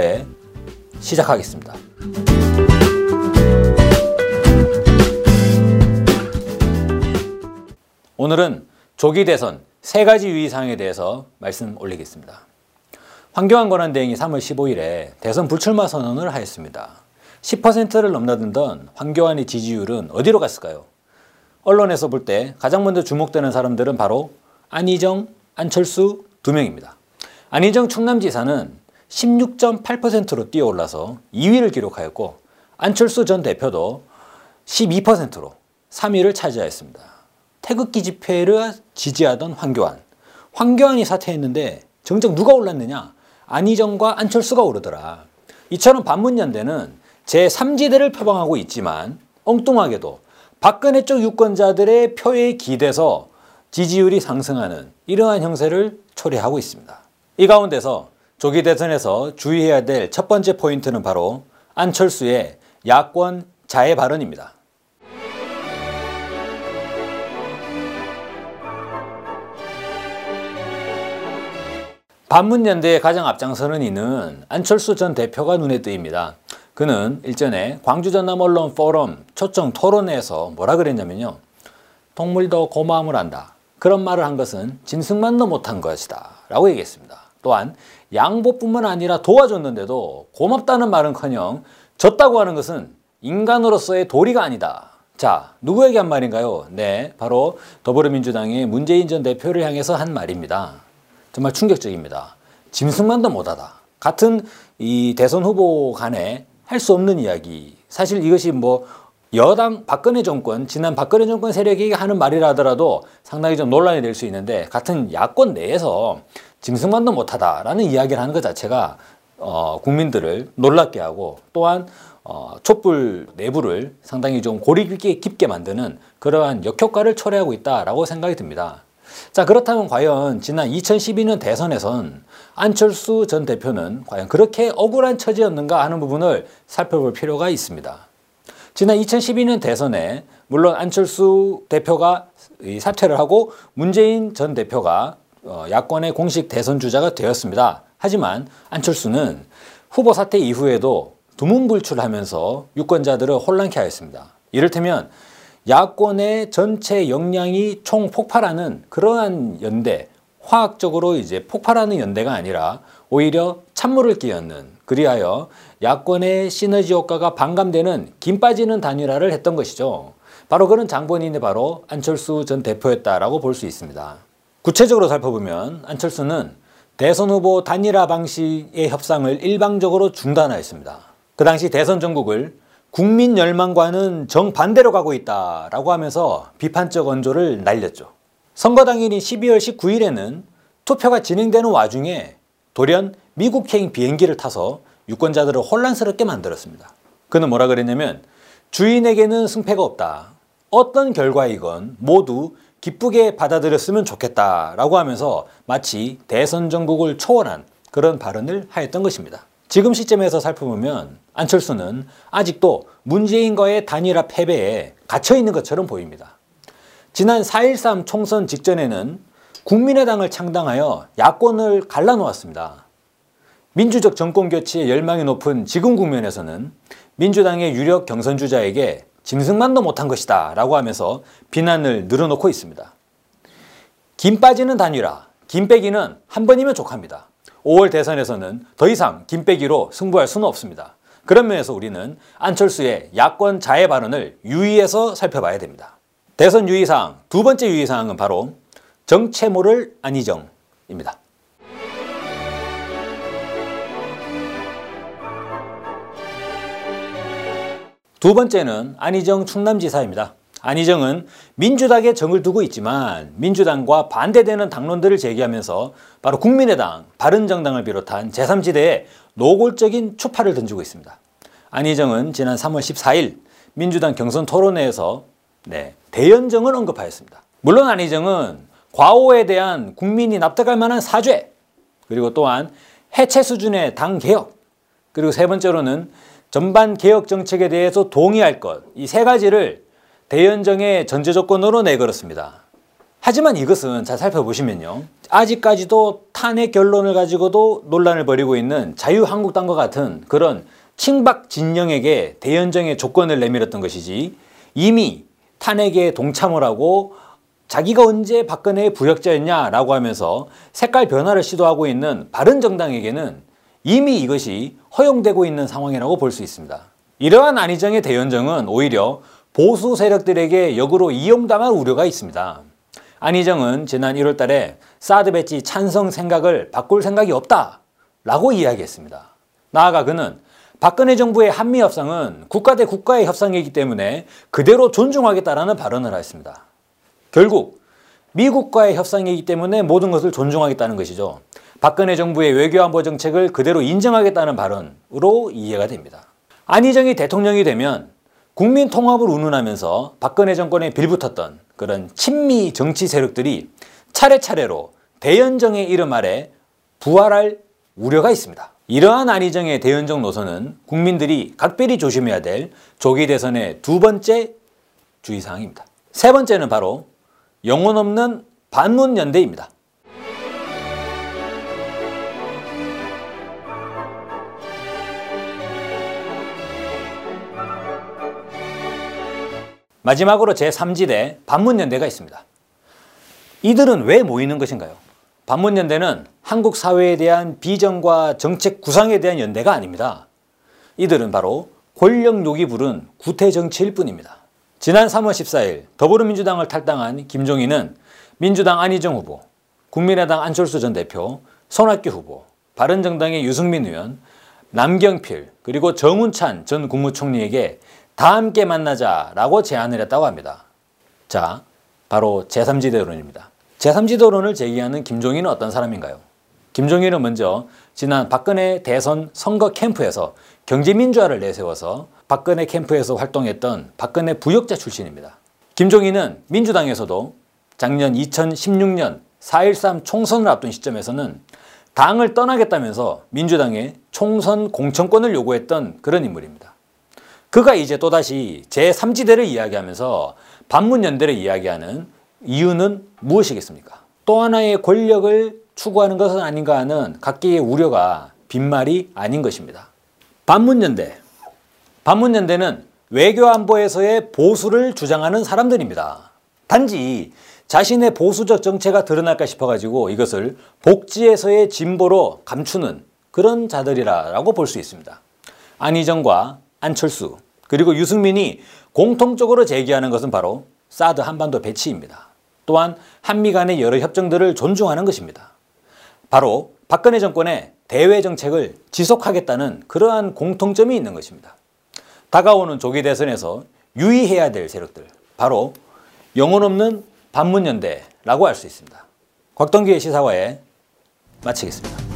지금부터의 시작하겠습니다. 오늘은 조기 대선 세 가지 유의사항에 대해서 말씀 올리겠습니다. 황교안 권한대행이 3월 15일에 대선 불출마 선언을 하였습니다. 10%를 넘나든던 황교안의 지지율은 어디로 갔을까요? 언론에서 볼 때 가장 먼저 주목되는 사람들은 바로 안희정, 안철수 두 명입니다. 안희정 충남지사는 16.8%로 뛰어올라서 2위를 기록하였고 안철수 전 대표도 12%로 3위를 차지하였습니다. 태극기 집회를 지지하던 황교안. 황교안이 사퇴했는데 정작 누가 올랐느냐? 안희정과 안철수가 오르더라. 이처럼 반문연대는 제3지대를 표방하고 있지만 엉뚱하게도 박근혜 쪽 유권자들의 표에 기대서 지지율이 상승하는 이러한 형세를 초래하고 있습니다. 이 가운데서 조기 대선에서 주의해야 될 첫 번째 포인트는 바로 안철수의 야권 자해 발언입니다. 반문연대에 가장 앞장서는 이는 안철수 전 대표가 눈에 띄입니다. 그는 일전에 광주 전남 언론 포럼 초청 토론회에서 뭐라 그랬냐면요. 동물도 고마움을 한다. 그런 말을 한 것은 진승만도 못한 것이다. 라고 얘기했습니다. 또한 양보뿐만 아니라 도와줬는데도 고맙다는 말은커녕 졌다고 하는 것은 인간으로서의 도리가 아니다. 자, 누구에게 한 말인가요? 네, 바로 더불어민주당의 문재인 전 대표를 향해서 한 말입니다. 정말 충격적입니다. 짐승만도 못하다. 같은 이 대선 후보 간에 할 수 없는 이야기. 사실 이것이 뭐 여당 박근혜 정권, 지난 박근혜 정권 세력이 하는 말이라 하더라도 상당히 좀 논란이 될 수 있는데 같은 야권 내에서 짐승만도 못하다라는 이야기를 하는 것 자체가 어, 국민들을 놀랍게 하고 또한 어, 촛불 내부를 상당히 좀 고리 깊게, 깊게 만드는 그러한 역효과를 초래하고 있다라고 생각이 듭니다. 자, 그렇다면 과연 지난 2012년 대선에선 안철수 전 대표는 과연 그렇게 억울한 처지였는가 하는 부분을 살펴볼 필요가 있습니다. 지난 2012년 대선에 물론 안철수 대표가 사퇴를 하고 문재인 전 대표가 어, 야권의 공식 대선 주자가 되었습니다. 하지만 안철수는 후보 사퇴 이후에도 두문불출하면서 유권자들을 혼란케 하였습니다. 이를테면 야권의 전체 역량이 총 폭발하는 그러한 연대, 화학적으로 이제 폭발하는 연대가 아니라 오히려 찬물을 끼얹는 그리하여 야권의 시너지 효과가 반감되는 김 빠지는 단일화를 했던 것이죠. 바로 그런 장본인이 바로 안철수 전 대표였다라고 볼 수 있습니다. 구체적으로 살펴보면 안철수는 대선 후보 단일화 방식의 협상을 일방적으로 중단하였습니다. 그 당시 대선 전국을 국민 열망과는 정반대로 가고 있다라고 하면서 비판적 언조를 날렸죠. 선거 당일인 12월 19일에는 투표가 진행되는 와중에 돌연 미국행 비행기를 타서 유권자들을 혼란스럽게 만들었습니다. 그는 뭐라 그랬냐면 주인에게는 승패가 없다. 어떤 결과이건 모두 기쁘게 받아들였으면 좋겠다라고 하면서 마치 대선 정국을 초월한 그런 발언을 하였던 것입니다. 지금 시점에서 살펴보면 안철수는 아직도 문재인과의 단일화 패배에 갇혀 있는 것처럼 보입니다. 지난 4.13 총선 직전에는 국민의당을 창당하여 야권을 갈라놓았습니다. 민주적 정권 교체에 열망이 높은 지금 국면에서는 민주당의 유력 경선 주자에게 짐승만도 못한 것이다 라고 하면서 비난을 늘어놓고 있습니다. 김 빠지는 단일화, 김 빼기는 한 번이면 족합니다. 5월 대선에서는 더 이상 김 빼기로 승부할 수는 없습니다. 그런 면에서 우리는 안철수의 야권 자해 발언을 유의해서 살펴봐야 됩니다. 대선 유의사항 두 번째 유의사항은 바로 정체모를 안희정입니다. 두 번째는 안희정 충남지사입니다. 안희정은 민주당에 정을 두고 있지만 민주당과 반대되는 당론들을 제기하면서 바로 국민의당, 바른정당을 비롯한 제3지대에 노골적인 추파를 던지고 있습니다. 안희정은 지난 3월 14일 민주당 경선 토론회에서 네, 대연정을 언급하였습니다. 물론 안희정은 과오에 대한 국민이 납득할 만한 사죄, 그리고 또한 해체 수준의 당 개혁, 그리고 세 번째로는 전반 개혁 정책에 대해서 동의할 것, 이 세 가지를 대연정의 전제 조건으로 내걸었습니다. 하지만 이것은 잘 살펴보시면요. 아직까지도 탄핵 결론을 가지고도 논란을 벌이고 있는 자유한국당과 같은 그런 친박 진영에게 대연정의 조건을 내밀었던 것이지 이미 탄핵에 동참을 하고 자기가 언제 박근혜의 부역자였냐라고 하면서 색깔 변화를 시도하고 있는 바른정당에게는 이미 이것이 허용되고 있는 상황이라고 볼 수 있습니다. 이러한 안희정의 대연정은 오히려 보수 세력들에게 역으로 이용당할 우려가 있습니다. 안희정은 지난 1월 달에 사드 배치 찬성 생각을 바꿀 생각이 없다 라고 이야기했습니다. 나아가 그는 박근혜 정부의 한미 협상은 국가 대 국가의 협상이기 때문에 그대로 존중하겠다라는 발언을 했습니다. 결국 미국과의 협상이기 때문에 모든 것을 존중하겠다는 것이죠. 박근혜 정부의 외교안보 정책을 그대로 인정하겠다는 발언으로 이해가 됩니다. 안희정이 대통령이 되면 국민 통합을 운운하면서 박근혜 정권에 빌붙었던 그런 친미 정치 세력들이 차례차례로 대연정의 이름 아래 부활할 우려가 있습니다. 이러한 안희정의 대연정 노선은 국민들이 각별히 조심해야 될 조기 대선의 두 번째 주의사항입니다. 세 번째는 바로 영혼 없는 반문연대입니다. 마지막으로 제3지대 반문연대가 있습니다. 이들은 왜 모이는 것인가요? 반문연대는 한국 사회에 대한 비전과 정책 구상에 대한 연대가 아닙니다. 이들은 바로 권력욕이 부른 구태정치일 뿐입니다. 지난 3월 14일 더불어민주당을 탈당한 김종인은 민주당 안희정 후보, 국민의당 안철수 전 대표, 손학규 후보, 바른정당의 유승민 의원, 남경필 그리고 정운찬 전 국무총리에게 다 함께 만나자라고 제안을 했다고 합니다. 자, 바로 제3지대론입니다. 제3지도론을 제기하는 김종인은 어떤 사람인가요? 김종인은 먼저 지난 박근혜 대선 선거 캠프에서 경제민주화를 내세워서 박근혜 캠프에서 활동했던 박근혜 부역자 출신입니다. 김종인은 민주당에서도 작년 2016년 4.13 총선을 앞둔 시점에서는 당을 떠나겠다면서 민주당에 총선 공천권을 요구했던 그런 인물입니다. 그가 이제 또다시 제3지대를 이야기하면서 반문연대를 이야기하는 이유는 무엇이겠습니까? 또 하나의 권력을 추구하는 것은 아닌가 하는 각계의 우려가 빈말이 아닌 것입니다. 반문연대. 반문연대는 외교안보에서의 보수를 주장하는 사람들입니다. 단지 자신의 보수적 정체가 드러날까 싶어가지고 이것을 복지에서의 진보로 감추는 그런 자들이라고 볼 수 있습니다. 안희정과 안철수 그리고 유승민이 공통적으로 제기하는 것은 바로 사드 한반도 배치입니다. 또한 한미 간의 여러 협정들을 존중하는 것입니다. 바로 박근혜 정권의 대외 정책을 지속하겠다는 그러한 공통점이 있는 것입니다. 다가오는 조기 대선에서 유의해야 될 세력들 바로 영혼 없는 반문연대라고 할 수 있습니다. 곽동기의 시사화에 마치겠습니다.